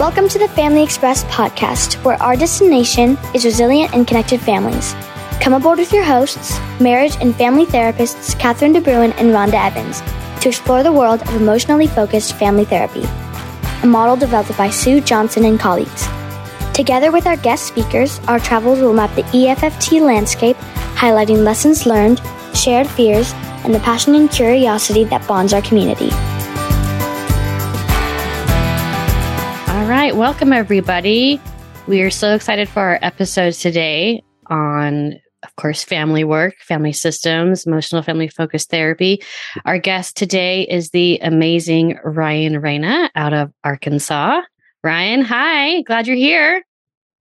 Welcome to the Family Express podcast, where our destination is resilient and connected families. Come aboard with your hosts, marriage and family therapists Kathryn de Bruin and Ronda Evans, to explore the world of emotionally focused family therapy, a model developed by Sue Johnson and colleagues. Together with our guest speakers, our travels will map the EFFT landscape, highlighting lessons learned, shared fears, and the passion and curiosity that bonds our community. Right, welcome everybody. We are so excited for our episode today on, of course, family work, family systems, emotional family focused therapy. Our guest today is the amazing Ryan Rana out of Arkansas. Ryan, hi, glad you're here.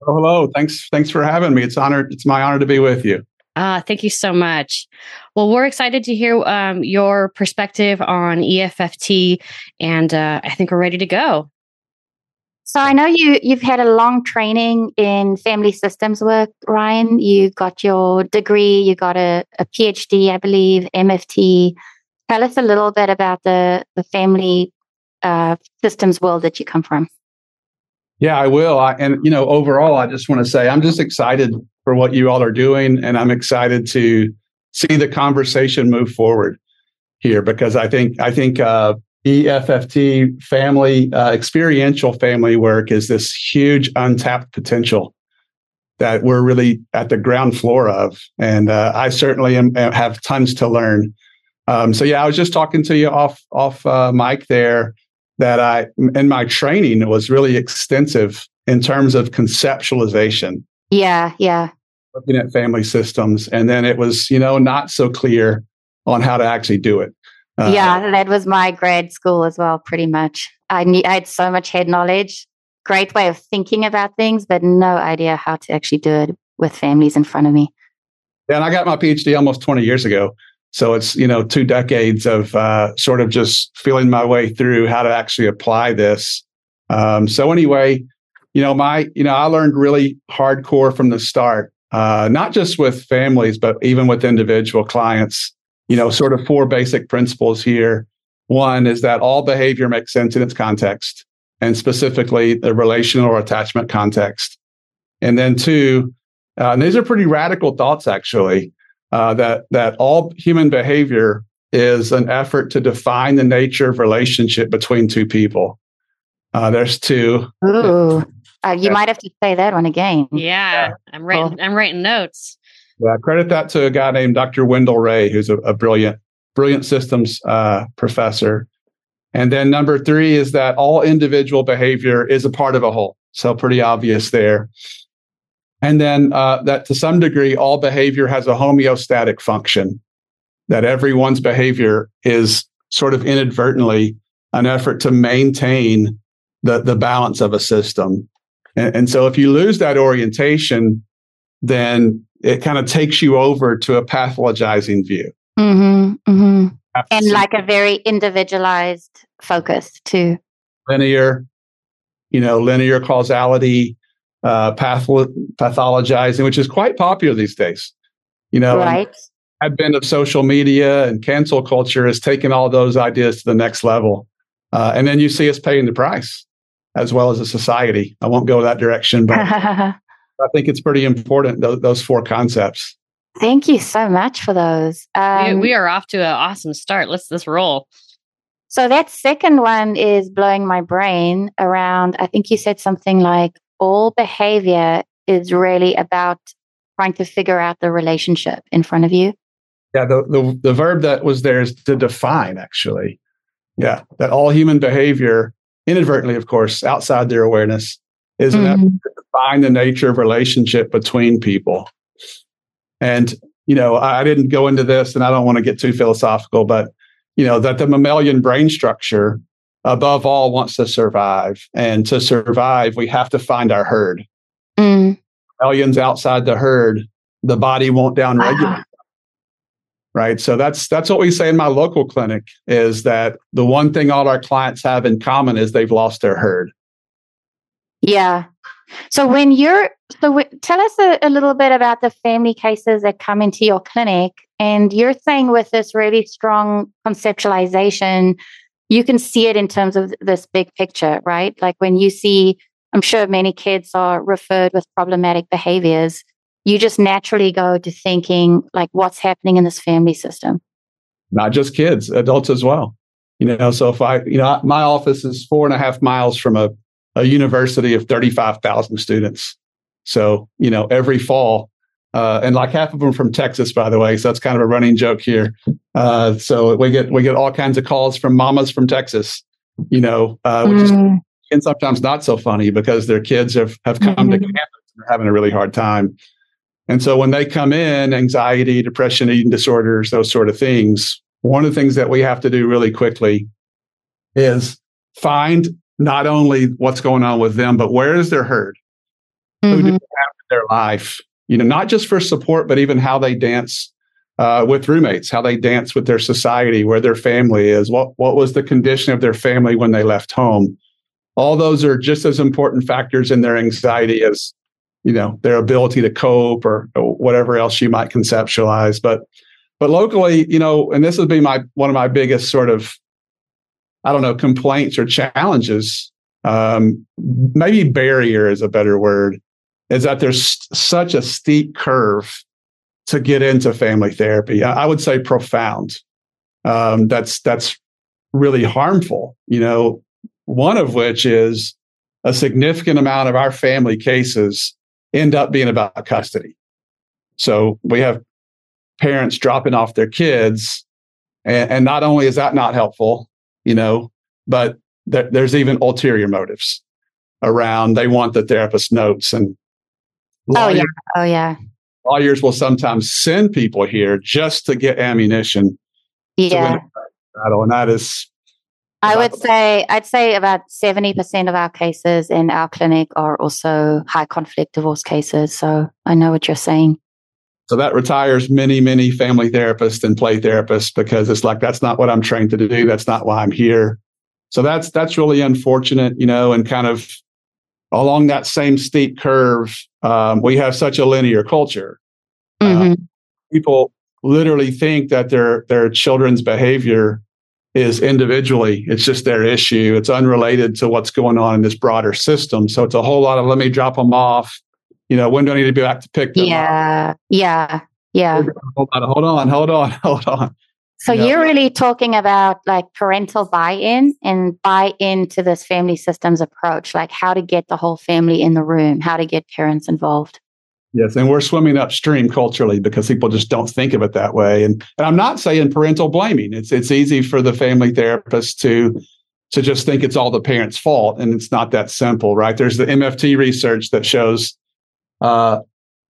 Oh, hello. Thanks. Thanks for having me. It's honored. It's my honor to be with you. Ah, thank you so much. Well, we're excited to hear um, your perspective on EFFT, and uh, I think we're ready to go. So I know you you've had a long training in family systems work, Ryan. You got your degree, you got a, a PhD, I believe, MFT. Tell us a little bit about the the family uh, systems world that you come from. Yeah, I will. I, and you know, overall, I just want to say I'm just excited for what you all are doing, and I'm excited to see the conversation move forward here because I think I think uh, EFFT family uh, experiential family work is this huge untapped potential that we're really at the ground floor of, and uh, I certainly am, have tons to learn. Um, so yeah, I was just talking to you off off uh, mic there that I in my training was really extensive in terms of conceptualization. Yeah, yeah. Looking at family systems, and then it was you know not so clear on how to actually do it. Uh, yeah, that was my grad school as well, pretty much. I, knew, I had so much head knowledge, great way of thinking about things, but no idea how to actually do it with families in front of me. Yeah, and I got my PhD almost 20 years ago. So it's, you know, two decades of uh, sort of just feeling my way through how to actually apply this. Um, so anyway, you know, my, you know, I learned really hardcore from the start, uh, not just with families, but even with individual clients you know, sort of four basic principles here. One is that all behavior makes sense in its context, and specifically the relational or attachment context. And then two, uh, and these are pretty radical thoughts actually, uh, that that all human behavior is an effort to define the nature of relationship between two people. Uh, there's two. Ooh, uh, you yeah. might have to say that one again. Yeah, I'm writing. I'm writing notes. Yeah, credit that to a guy named Dr. Wendell Ray, who's a, a brilliant, brilliant systems uh, professor. And then number three is that all individual behavior is a part of a whole. So pretty obvious there. And then uh, that to some degree, all behavior has a homeostatic function, that everyone's behavior is sort of inadvertently an effort to maintain the, the balance of a system. And, and so if you lose that orientation, then it kind of takes you over to a pathologizing view. Mm-hmm, mm-hmm. And like a very individualized focus too. Linear, you know, linear causality, uh, patholo- pathologizing, which is quite popular these days. You know, right. advent of social media and cancel culture has taken all those ideas to the next level. Uh, and then you see us paying the price as well as a society. I won't go that direction, but I think it's pretty important those, those four concepts. Thank you so much for those. Um, we, we are off to an awesome start. Let's let's roll. So that second one is blowing my brain around. I think you said something like all behavior is really about trying to figure out the relationship in front of you. Yeah, the, the, the verb that was there is to define, actually. Yeah, that all human behavior, inadvertently, of course, outside their awareness, is mm-hmm. an effort to define the nature of relationship between people. And, you know, I, I didn't go into this and I don't want to get too philosophical, but, you know, that the mammalian brain structure above all wants to survive. And to survive, we have to find our herd. Mm. Outside the herd, the body won't downregulate. Right. So that's that's what we say in my local clinic is that the one thing all our clients have in common is they've lost their herd. Yeah. So when you're so w- tell us a, a, little bit about the family cases that come into your clinic, and you're saying with this really strong conceptualization, you can see it in terms of this big picture, right? Like when you see I'm sure many kids are referred with problematic behaviors. You just naturally go to thinking, like, what's happening in this family system? Not just kids, adults as well. You know, so if I, you know, my office is four and a half miles from a, a university of 35,000 students. So, you know, every fall, uh, and like half of them from Texas, by the way. So that's kind of a running joke here. Uh, so we get we get all kinds of calls from mamas from Texas, you know, uh, which mm. is and sometimes not so funny because their kids have have come mm-hmm. to campus and are having a really hard time. And so when they come in, anxiety, depression, eating disorders, those sort of things, one of the things that we have to do really quickly is find not only what's going on with them, but where is their herd? Mm-hmm. Who do they have in their life? You know, not just for support, but even how they dance uh, with roommates, how they dance with their society, where their family is, what what was the condition of their family when they left home. All those are just as important factors in their anxiety as you know their ability to cope or, or whatever else you might conceptualize. But but locally, you know, and this would be my one of my biggest sort of, I don't know, complaints or challenges. Um, maybe barrier is a better word. Is that there's such a steep curve to get into family therapy? I, I would say profound. Um, that's that's really harmful. You know, one of which is a significant amount of our family cases end up being about custody. So we have parents dropping off their kids. And, and not only is that not helpful, you know, but th- there's even ulterior motives around they want the therapist notes and lawyers, oh yeah oh yeah lawyers will sometimes send people here just to get ammunition yeah battle and that is I would say I'd say about 70% of our cases in our clinic are also high conflict divorce cases. So I know what you're saying. So that retires many, many family therapists and play therapists because it's like that's not what I'm trained to do. That's not why I'm here. So that's that's really unfortunate, you know, and kind of along that same steep curve, um, we have such a linear culture. Mm-hmm. Uh, people literally think that their their children's behavior is individually it's just their issue it's unrelated to what's going on in this broader system so it's a whole lot of let me drop them off you know, when do I need to be back to pick them yeah, up? Yeah. Yeah. Hold on, hold on, hold on, hold on. So you are really talking about like parental buy-in and buy into this family systems approach, like how to get the whole family in the room, how to get parents involved. Yes, and we're swimming upstream culturally because people just don't think of it that way. And, and I'm not saying parental blaming. It's it's easy for the family therapist to to just think it's all the parent's fault, and it's not that simple, right? There's the MFT research that shows uh,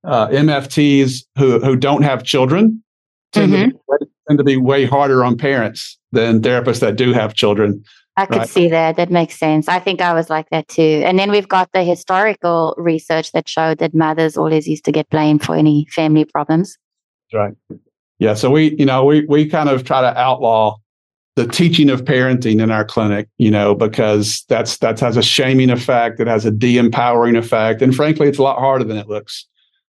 uh, MFTs who who don't have children tend, mm-hmm. to be, tend, to be, way harder on parents than therapists that do have children. I could right? see that. That makes sense. I think I was like that too. And then we've got the historical research that showed that mothers always used to get blamed for any family problems. Right. Yeah. So we, you know, we we kind of try to outlaw the teaching of parenting in our clinic, you know, because that's that has a shaming effect, it has a de-empowering effect, and frankly, it's a lot harder than it looks.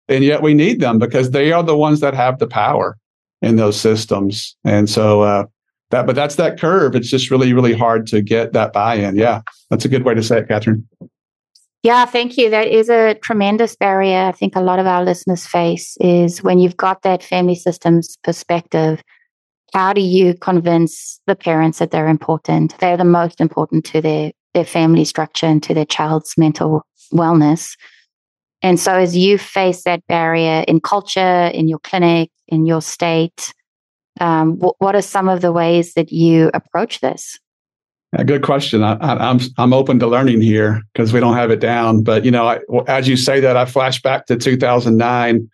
And yet, we need them because they are the ones that have the power in those systems. And so uh, that, but that's that curve. It's just really, really hard to get that buy-in. Yeah, that's a good way to say it, Kathryn. Yeah, thank you. That is a tremendous barrier. I think a lot of our listeners face is when you've got that family systems perspective how do you convince the parents that they're important? They're the most important to their, their family structure and to their child's mental wellness. And so, as you face that barrier in culture, in your clinic, in your state, um, w- what are some of the ways that you approach this? A good question. I, am I'm, I'm open to learning here because we don't have it down. But you know, I, as you say that, I flash back to 2009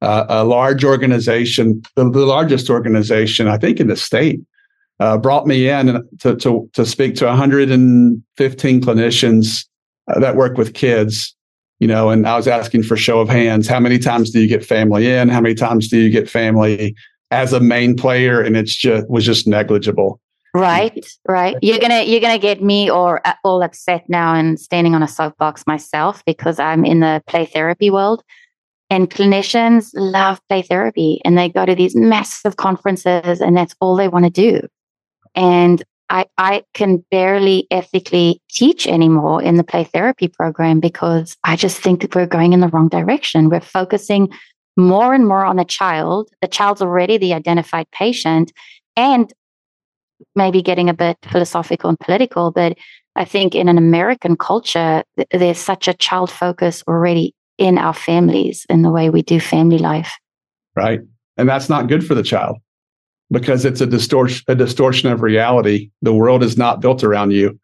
uh, a large organization, the, the, largest organization, I think, in the state, uh, brought me in to, to, to speak to 115 clinicians uh, that work with kids. You know, and I was asking for show of hands. How many times do you get family in? How many times do you get family as a main player? And it's just was just negligible. Right, right. You're gonna you're gonna get me or all upset now and standing on a soapbox myself because I'm in the play therapy world. And clinicians love play therapy and they go to these massive conferences and that's all they want to do. And I, I can barely ethically teach anymore in the play therapy program because I just think that we're going in the wrong direction. We're focusing more and more on the child. The child's already the identified patient and maybe getting a bit philosophical and political, but I think in an American culture, th- there's such a child focus already in our families in the way we do family life. Right. And that's not good for the child because it's a distortion, a distortion of reality. The world is not built around you.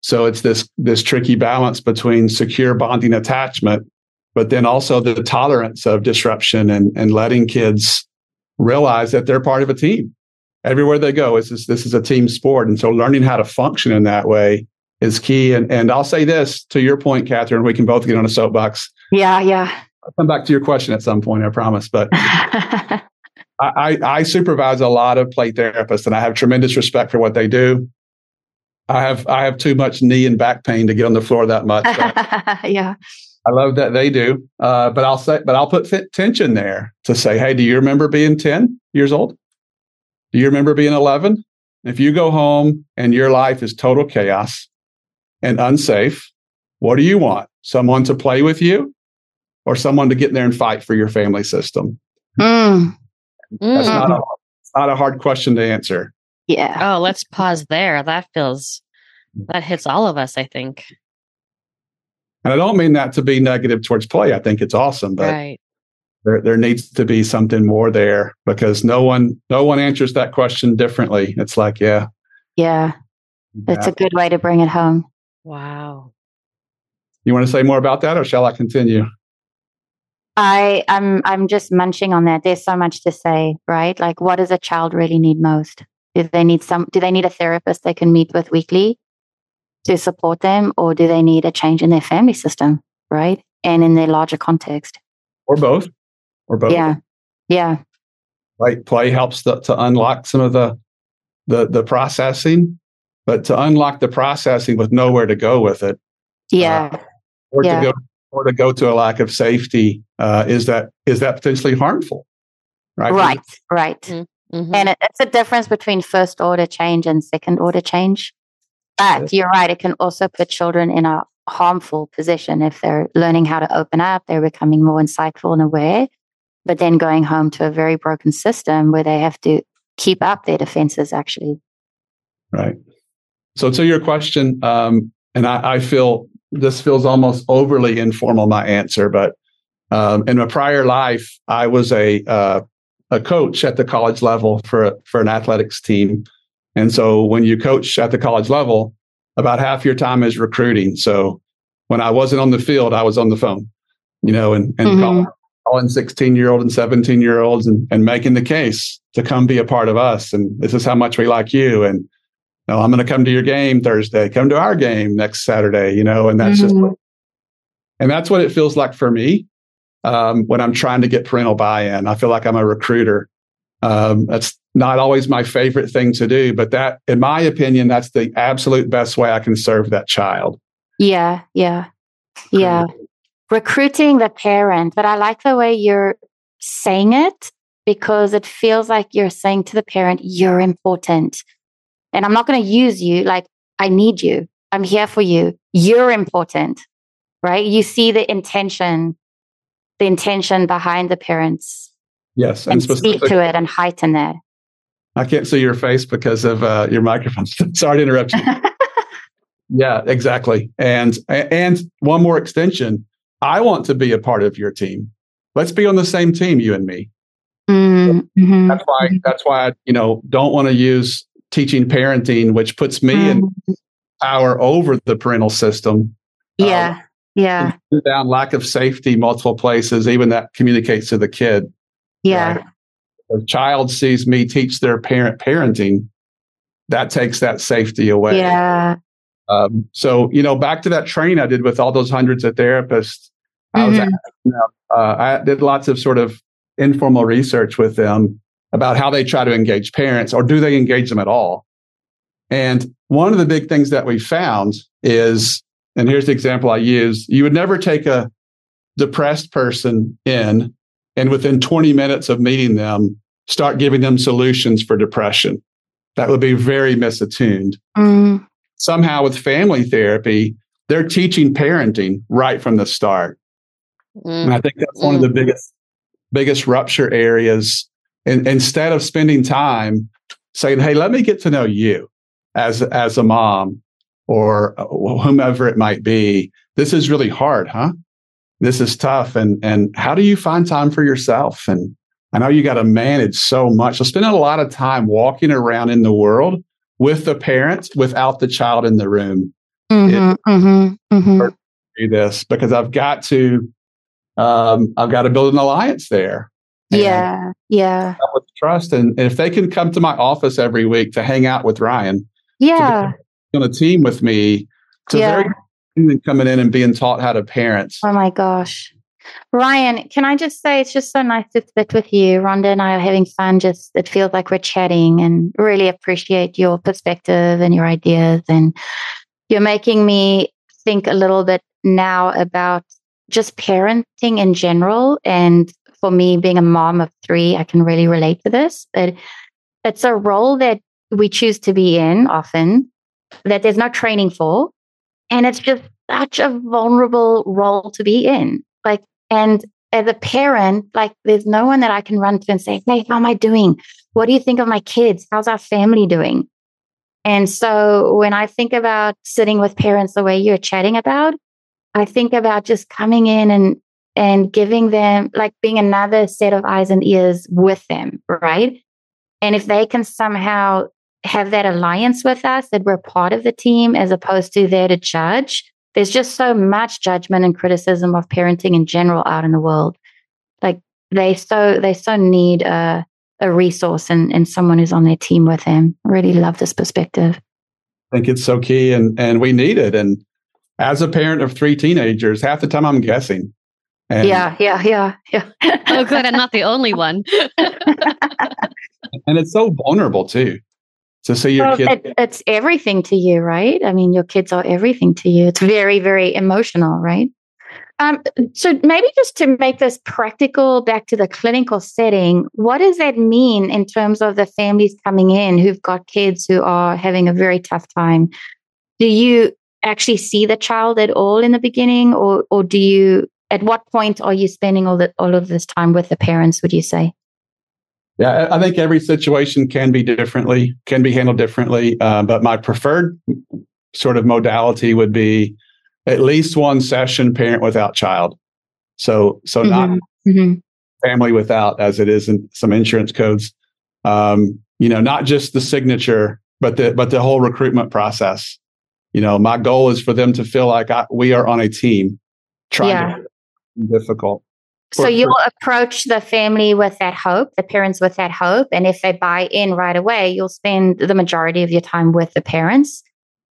So it's this, this tricky balance between secure bonding attachment, but then also the tolerance of disruption and, and letting kids realize that they're part of a team. Everywhere they go, is this, this is a team sport. And so learning how to function in that way is key. And, and I'll say this to your point, Kathryn, we can both get on a soapbox. Yeah, yeah. I'll come back to your question at some point, I promise. But I, I, I supervise a lot of play therapists and I have tremendous respect for what they do. I have I have too much knee and back pain to get on the floor that much. yeah. I love that they do. Uh, but I'll say, but I'll put fit tension there to say, hey, do you remember being 10 years old? Do you remember being 11? If you go home and your life is total chaos, and unsafe, what do you want? Someone to play with you or someone to get in there and fight for your family system? Mm. That's not a, not a hard question to answer. Yeah. Oh, let's pause there. That feels, that hits all of us, I think. And I don't mean that to be negative towards play. I think it's awesome, but right. there, there needs to be something more there because no one, no one answers that question differently. It's like, yeah. Yeah. That's yeah. a good way to bring it home. Wow. You want to say mm. more about that or shall I continue? I I'm I'm just munching on that. There's so much to say, right? Like what does a child really need most? Do they need some do they need a therapist they can meet with weekly to support them or do they need a change in their family system, right? And in their larger context. Or both. Or both. Yeah. Yeah. Right. Play helps the, to unlock some of the the the processing but to unlock the processing with nowhere to go with it, yeah, uh, or yeah. to go or to go to a lack of safety, uh, is that is that potentially harmful? Right, right, right. Mm-hmm. And it, it's a difference between first order change and second order change. But you're right; it can also put children in a harmful position if they're learning how to open up, they're becoming more insightful and aware, but then going home to a very broken system where they have to keep up their defenses actually. Right. So to your question, um, and I, I, feel this feels almost overly informal, my answer, but um, in a prior life, I was a uh, a coach at the college level for for an athletics team, and so when you coach at the college level, about half your time is recruiting. So when I wasn't on the field, I was on the phone, you know, and and mm-hmm. calling, calling 16 year old and 17 year olds and, and making the case to come be a part of us. And this is how much we like you. And no, I'm going to come to your game Thursday. Come to our game next Saturday. You know, and that's mm-hmm. just, and that's what it feels like for me um, when I'm trying to get parental buy-in. I feel like I'm a recruiter. Um, that's not always my favorite thing to do, but that, in my opinion, that's the absolute best way I can serve that child. Yeah, yeah, yeah. Recruiting the parent, but I like the way you're saying it because it feels like you're saying to the parent, "You're important." And I'm not going to use you like I need you. I'm here for you. You're important, right? You see the intention, the intention behind the parents. Yes. And, and speak to it and heighten that. I can't see your face because of uh, your microphone. Sorry to interrupt you. yeah, exactly. And and one more extension. I want to be a part of your team. Let's be on the same team, you and me. Mm-hmm. That's why. That's why I, you know don't want to use teaching parenting, which puts me mm. in mm-hmm. power over the parental system. Yeah. Um, yeah. Down lack of safety, multiple places, even that communicates to the kid. Yeah. Right? If a child sees me teach their parent parenting, that takes that safety away. Yeah. Um, so, you know, back to that training I did with all those hundreds of therapists, mm-hmm. I was, mm-hmm. you know, uh, I did lots of sort of informal research with them about how they try to engage parents or do they engage them at all? And one of the big things that we found is, and here's the example I use you would never take a depressed person in and within 20 minutes of meeting them, start giving them solutions for depression. that would be very misattuned. Mm. Somehow, with family therapy, they're teaching parenting right from the start. Mm. And I think that's one of the biggest biggest rupture areas. And instead of spending time saying, "Hey, let me get to know you as as a mom or uh, whomever it might be," this is really hard, huh? This is tough. And and how do you find time for yourself? And I know you got to manage so much. So spending a lot of time walking around in the world with the parents without the child in the room. Mm-hmm, mm-hmm, mm-hmm. Do this because I've got to um, I've got to build an alliance there. Yeah, yeah, with trust. And if they can come to my office every week to hang out with Ryan, yeah. on a team with me, it's a Yeah. very coming in and being taught how to parent. Oh my gosh. Ryan, can I just say it's just so nice to sit with you. Ronda and I are having fun. Just it feels like we're chatting and really appreciate your perspective and your ideas. And you're making me think a little bit now about just parenting in general. And for me, being a mom of three, I can really relate to this. That it's a role that we choose to be in often, that there's no training for. And it's just such a vulnerable role to be in. Like, and as a parent, like, there's no one that I can run to and say, Hey, how am I doing? What do you think of my kids? How's our family doing? And so when I think about sitting with parents the way you're chatting about, I think about just coming in and and giving them like being another set of eyes and ears with them, right? And if they can somehow have that alliance with us, that we're part of the team as opposed to there to judge, there's just so much judgment and criticism of parenting in general out in the world. Like they so they so need a a resource and, and someone who's on their team with them. Really love this perspective. I think it's so key and and we need it. And as a parent of three teenagers, half the time I'm guessing. And, yeah, yeah, yeah, yeah. Oh, good. I'm not the only one. and it's so vulnerable too. To see your Well, kid it, it's everything to you, right? I mean, your kids are everything to you. It's very, very emotional, right? Um, so maybe just to make this practical back to the clinical setting, what does that mean in terms of the families coming in who've got kids who are having a very tough time? Do you actually see the child at all in the beginning, or or do you? At what point are you spending all that all of this time with the parents? Would you say? Yeah, I think every situation can be differently, can be handled differently. Uh, but my preferred sort of modality would be at least one session parent without child. So, so not Mhm. Mhm. family without, as it is in some insurance codes. Um, you know, not just the signature, but the but the whole recruitment process. You know, my goal is for them to feel like I, we are on a team. Trying Yeah. to difficult. So For- you'll approach the family with that hope, the parents with that hope, and if they buy in right away, you'll spend the majority of your time with the parents.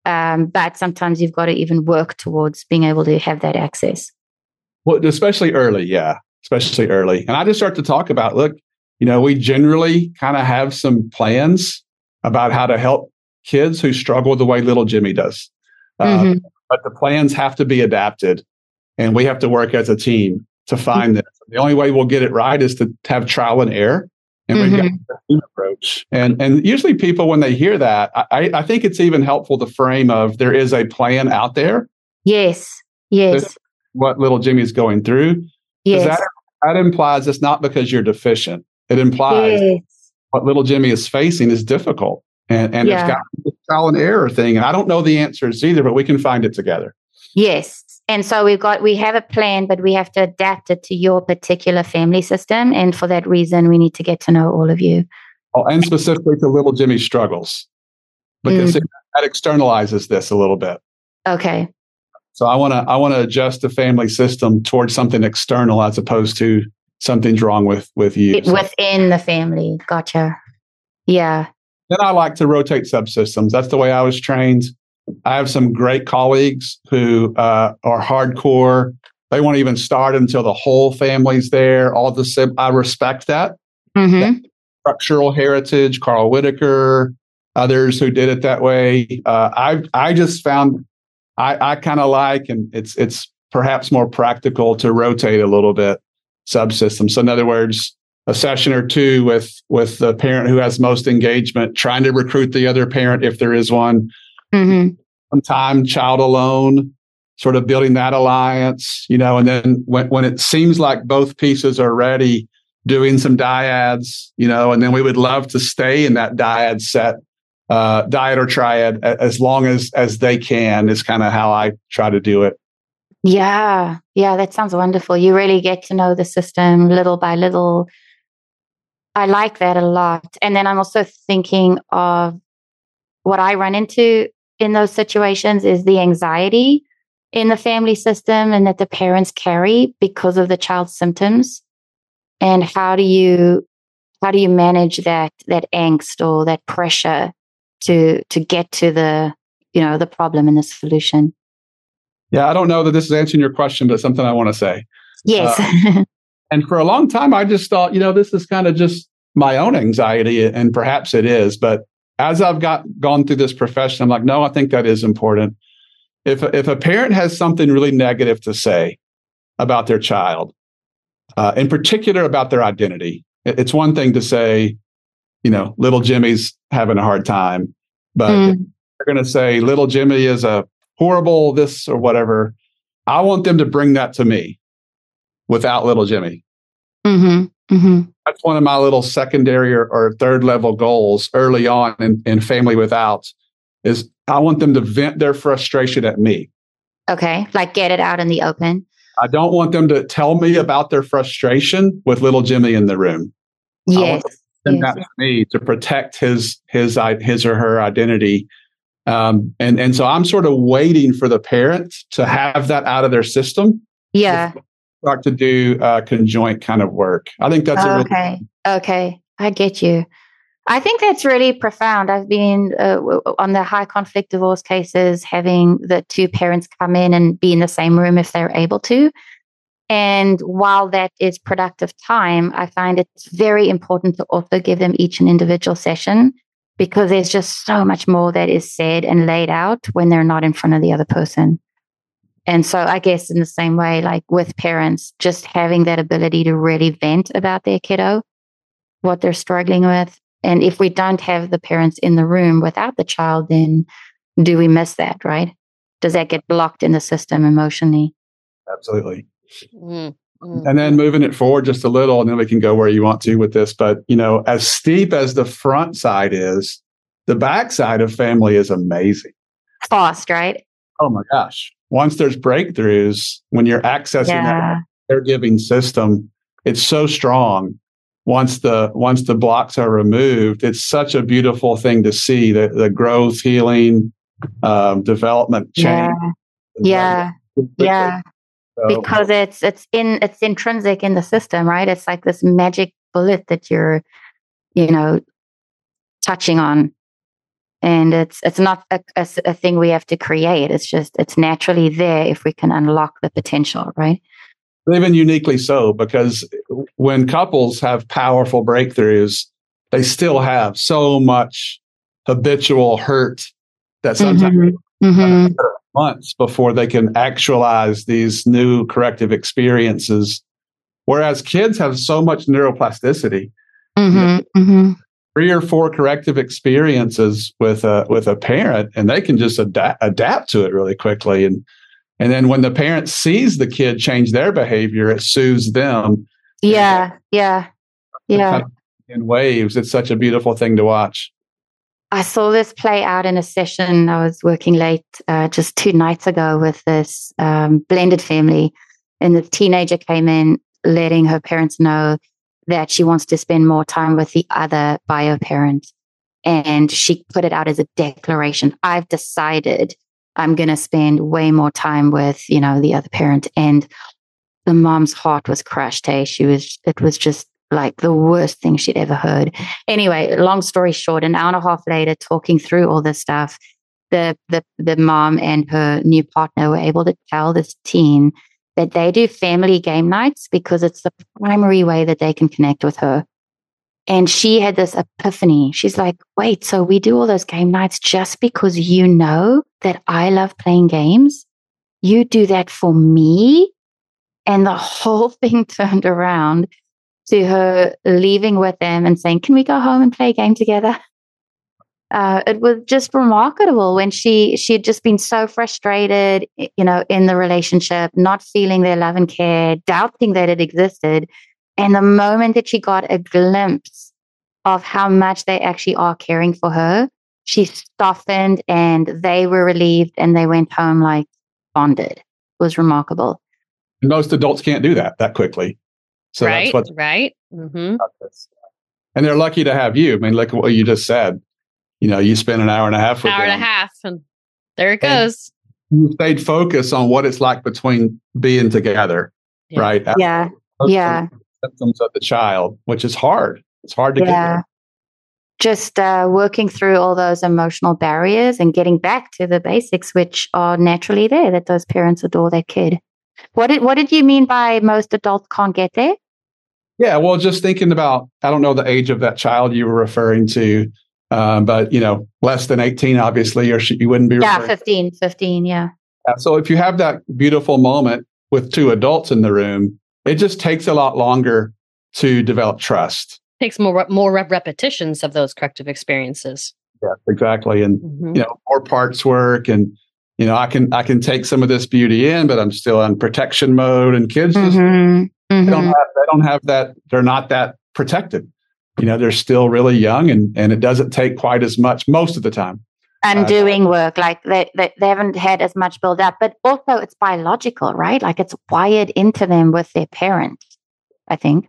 Um, but sometimes you've got to even work towards being able to have that access. Well, especially early, yeah, especially early. And I just start to talk about, look, you know, we generally kind of have some plans about how to help kids who struggle the way little Jimmy does. Uh, Mhm. But the plans have to be adapted, and we have to work as a team to find mm-hmm. this. The only way we'll get it right is to have trial and error. And we've got mm-hmm. the team approach. And and usually people when they hear that, I, I think it's even helpful to frame of there is a plan out there, Yes, yes, what little Jimmy's going through. yes, that, that implies it's not because you're deficient. It implies yes. what little Jimmy is facing is difficult. And, and Yeah. it's got trial and error thing. And I don't know the answers either, but we can find it together. Yes. And so we've got, we have a plan, but we have to adapt it to your particular family system. And for that reason, we need to get to know all of you. Oh, and specifically to little Jimmy's struggles, because Mm. that externalizes this a little bit. Okay. So I want to I want to adjust the family system towards something external as opposed to something's wrong with with you. It- So within the family. Gotcha. Yeah. then I like to rotate subsystems. That's the way I was trained. I have some great colleagues who uh, are hardcore. They won't even start until the whole family's there. All the sim- I respect that hmm structural heritage. Carl Whitaker, others who did it that way. Uh, I I just found I, I kind of like, and it's it's perhaps more practical to rotate a little bit subsystems. So in other words, a session or two with with the parent who has most engagement, trying to recruit the other parent if there is one. Mm-hmm. Some time child alone, sort of building that alliance, you know, and then when when it seems like both pieces are ready, doing some dyads, you know, and then we would love to stay in that dyad set, uh, dyad or triad as long as as they can is kind of how I try to do it. Yeah, yeah, that sounds wonderful. You really get to know the system little by little. I like that a lot. And then I'm also thinking of what I run into in those situations is the anxiety in the family system and that the parents carry because of the child's symptoms. And how do you how do you manage that that angst or that pressure to to get to the you know the problem and the solution? Yeah i don't know that this is answering your question but something i want to say. Yes. Uh, and for a long time i just thought you know this is kind of just my own anxiety and perhaps it is but as i've got gone through this profession i'm like no i think that is important if if a parent has something really negative to say about their child uh, in particular about their identity. It's one thing to say, you know, little Jimmy's having a hard time, but mm. they're going to say little Jimmy is a horrible this or whatever. I want them to bring that to me without little Jimmy. Mm-hmm. Mm-hmm. That's one of my little secondary or, or third level goals early on in, in Family Without is I want them to vent their frustration at me. Okay. Like get it out in the open. I don't want them to tell me about their frustration with little Jimmy in the room. Yes. Send yes. that to me to protect his his his or her identity. Um, and and so I'm sort of waiting for the parent to have that out of their system. Yeah. Start to do uh, conjoint kind of work. I think that's oh, okay. Really- okay, I get you. I think that's really profound. I've been uh, on the high conflict divorce cases, having the two parents come in and be in the same room if they're able to. And while that is productive time, I find it's very important to also give them each an individual session because there's just so much more that is said and laid out when they're not in front of the other person. And so I guess in the same way, like with parents, just having that ability to really vent about their kiddo, what they're struggling with, and if we don't have the parents in the room without the child, then do we miss that, right? Does that get blocked in the system emotionally? Absolutely. Mm-hmm. And then moving it forward just a little, and then we can go where you want to with this. But, you know, as steep as the front side is, the back side of family is amazing. Fast, right? Oh my gosh. Once there's breakthroughs, when you're accessing yeah. that caregiving system, it's so strong once the once the blocks are removed, it's such a beautiful thing to see the the growth, healing, um, development change. Yeah, yeah, yeah. So, because it's it's in it's intrinsic in the system, right? It's like this magic bullet that you're, you know, touching on, and it's it's not a, a, a thing we have to create. It's just it's naturally there if we can unlock the potential, right? even uniquely so, because when couples have powerful breakthroughs, they still have so much habitual hurt that sometimes mm-hmm. mm-hmm. months before they can actualize these new corrective experiences. Whereas kids have so much neuroplasticity. Mm-hmm. Three or four corrective experiences with a with a parent, and they can just adapt adapt to it really quickly. And and then when the parent sees the kid change their behavior, it soothes them. Yeah, yeah, yeah. In waves, it's such a beautiful thing to watch. I saw this play out in a session. I was working late uh, just two nights ago with this um, blended family, and the teenager came in letting her parents know that she wants to spend more time with the other bio parent. And she put it out as a declaration I've decided I'm going to spend way more time with, you know, the other parent. And the mom's heart was crushed. Hey, she was, it was just like the worst thing she'd ever heard. Anyway, long story short, an hour and a half later, talking through all this stuff, the, the, the mom and her new partner were able to tell this teen that they do family game nights because it's the primary way that they can connect with her. And she had this epiphany. She's like, wait, so we do all those game nights just because you know that I love playing games? You do that for me? And the whole thing turned around. to her leaving with them and saying, Can we go home and play a game together? Uh, it was just remarkable when she she had just been so frustrated, you know, in the relationship, not feeling their love and care, doubting that it existed. And the moment that she got a glimpse of how much they actually are caring for her, she softened and they were relieved and they went home like bonded. It was remarkable. Most adults can't do that that quickly. So right, that's what, right. Mm-hmm. And they're lucky to have you. I mean, look at what you just said. You know, you spend an hour and a half with hour them. and a half, and there it goes. you stayed focused on what it's like between being together, yeah. right? Yeah, yeah. Symptoms of the child, which is hard. It's hard to yeah. get there just uh, working through all those emotional barriers and getting back to the basics, which are naturally there, that those parents adore their kid. What did what did you mean by most adults can't get there? Yeah, well, just thinking about I don't know the age of that child you were referring to, um, but you know, less than eighteen, obviously, or you wouldn't be. Yeah, 15, 15, yeah. yeah. So if you have that beautiful moment with two adults in the room, it just takes a lot longer to develop trust takes more more repetitions of those corrective experiences. Yeah, exactly, and mm-hmm. you know more parts work, and you know I can I can take some of this beauty in, but I'm still on protection mode, and kids just mm-hmm. They don't mm-hmm. have they don't have that. They're not that protected. You know, they're still really young, and and it doesn't take quite as much most of the time. Undoing uh, work, like they, they they haven't had as much build up, but also it's biological, right? Like it's wired into them with their parents. I think.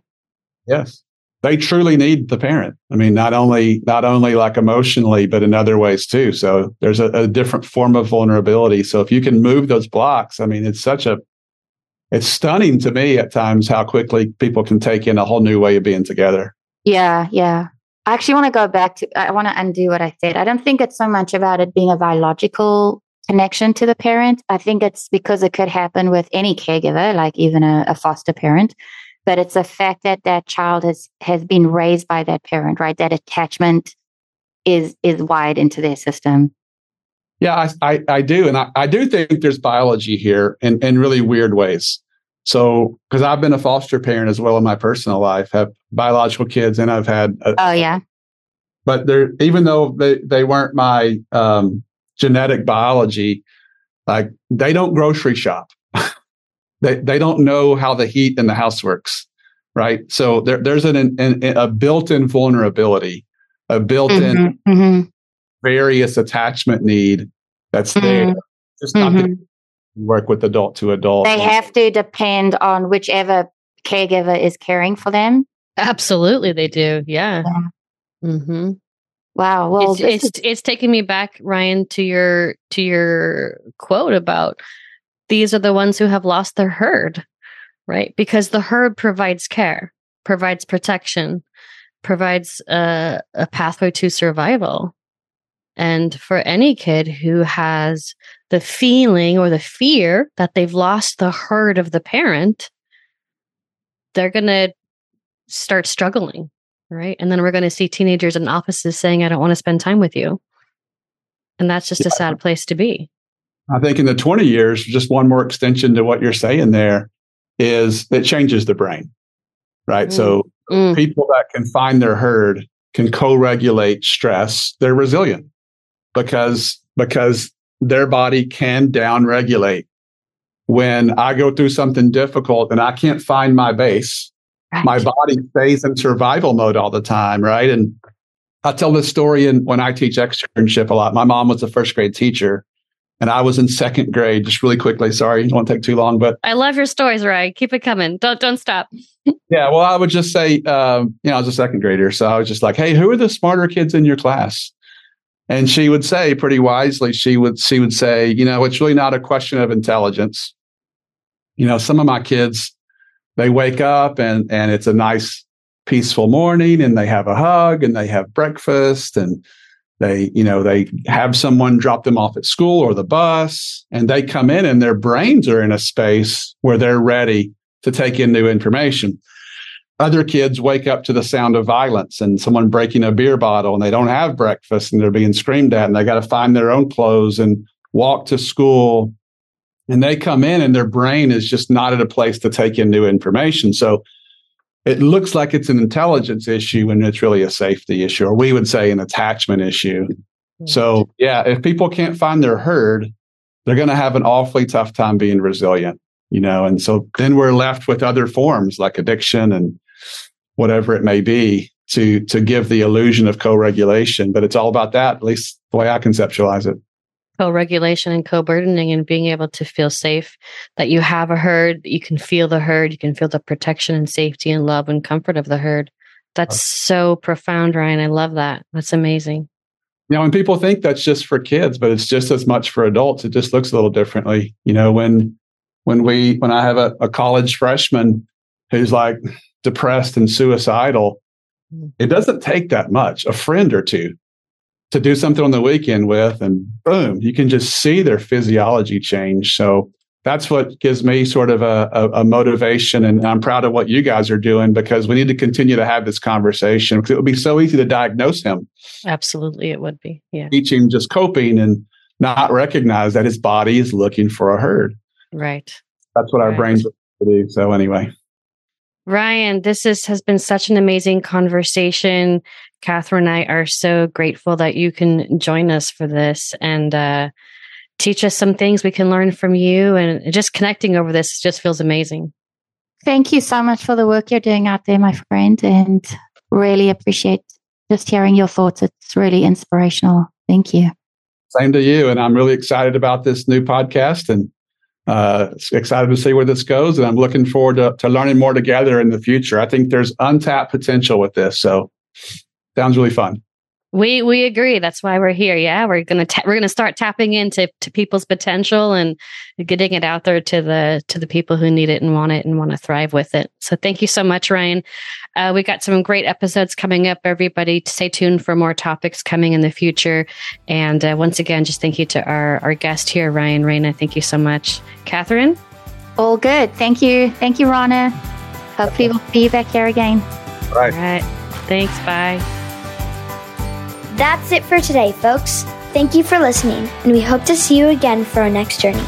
Yes they truly need the parent. I mean, not only not only like emotionally, but in other ways too. So there's a, a, different form of vulnerability. So if you can move those blocks, I mean, it's such a it's stunning to me at times how quickly people can take in a whole new way of being together. Yeah, yeah. I actually want to go back to I want to undo what I said. I don't think it's so much about it being a biological connection to the parent. I think it's because it could happen with any caregiver, like even a, a foster parent but it's the fact that that child has has been raised by that parent right that attachment is is wired into their system yeah i i, I do and I, I do think there's biology here in in really weird ways so because i've been a foster parent as well in my personal life have biological kids and i've had a, oh yeah but they're even though they they weren't my um, genetic biology like they don't grocery shop they, they don't know how the heat in the house works, right? So there, there's an, an, a built-in vulnerability, a built-in mm-hmm, mm-hmm. various attachment need that's there. Mm-hmm. Just not mm-hmm. Work with adult to adult. They have to depend on whichever caregiver is caring for them. Absolutely, they do. Yeah. yeah. Mm-hmm. Wow. Well, it's it's, is- it's taking me back, Ryan, to your to your quote about these are the ones who have lost their herd, right? Because the herd provides care, provides protection, provides a, a pathway to survival. And for any kid who has the feeling or the fear that they've lost the herd of the parent, they're going to start struggling, right? And then we're going to see teenagers in offices saying, I don't want to spend time with you. And that's just yeah. a sad place to be. I think in the 20 years, just one more extension to what you're saying there is it changes the brain, right? Mm. So mm. people that can find their herd can co-regulate stress. They're resilient because because their body can downregulate. When I go through something difficult and I can't find my base, right. my body stays in survival mode all the time, right? And I tell this story in when I teach externship a lot. My mom was a first grade teacher and I was in second grade. Just really quickly, sorry, it won't take too long. But I love your stories, Ray. Keep it coming. Don't don't stop. yeah, well, I would just say, um, you know, I was a second grader, so I was just like, hey, who are the smarter kids in your class? And she would say, pretty wisely, she would she would say, you know, it's really not a question of intelligence. You know, some of my kids, they wake up and and it's a nice, peaceful morning, and they have a hug and they have breakfast and they you know they have someone drop them off at school or the bus and they come in and their brains are in a space where they're ready to take in new information other kids wake up to the sound of violence and someone breaking a beer bottle and they don't have breakfast and they're being screamed at and they got to find their own clothes and walk to school and they come in and their brain is just not at a place to take in new information so it looks like it's an intelligence issue when it's really a safety issue, or we would say an attachment issue. So, yeah, if people can't find their herd, they're going to have an awfully tough time being resilient, you know. And so then we're left with other forms like addiction and whatever it may be to to give the illusion of co-regulation. But it's all about that, at least the way I conceptualize it. Co-regulation and co-burdening and being able to feel safe that you have a herd, you can feel the herd, you can feel the protection and safety and love and comfort of the herd. That's so profound, Ryan. I love that. That's amazing. You know, and people think that's just for kids, but it's just as much for adults. It just looks a little differently. You know, when when we when I have a, a college freshman who's like depressed and suicidal, mm. it doesn't take that much, a friend or two to do something on the weekend with, and boom, you can just see their physiology change. So that's what gives me sort of a, a, a, motivation. And I'm proud of what you guys are doing because we need to continue to have this conversation because it would be so easy to diagnose him. Absolutely, it would be. Yeah. Teach him just coping and not recognize that his body is looking for a herd. Right. That's what our right. brains do. So, anyway. Ryan, this is, has been such an amazing conversation. Kathryn and I are so grateful that you can join us for this. And, uh, teach us some things we can learn from you. And just connecting over this just feels amazing. Thank you so much for the work you're doing out there, my friend, and really appreciate just hearing your thoughts. It's really inspirational. Thank you. Same to you. And I'm really excited about this new podcast and uh, excited to see where this goes. And I'm looking forward to, to learning more together in the future. I think there's untapped potential with this. So sounds really fun. We we agree. That's why we're here. Yeah, we're gonna ta- we're gonna start tapping into to people's potential and getting it out there to the to the people who need it and want it and want to thrive with it. So thank you so much, Ryan. Uh, we got some great episodes coming up. Everybody, stay tuned for more topics coming in the future. And uh, once again, just thank you to our our guest here, Ryan Rana. Thank you so much, Kathryn. All good. Thank you. Thank you, Rana. Hopefully, we'll be back here again. All right. All right. Thanks. Bye. That's it for today, folks. Thank you for listening, and we hope to see you again for our next journey.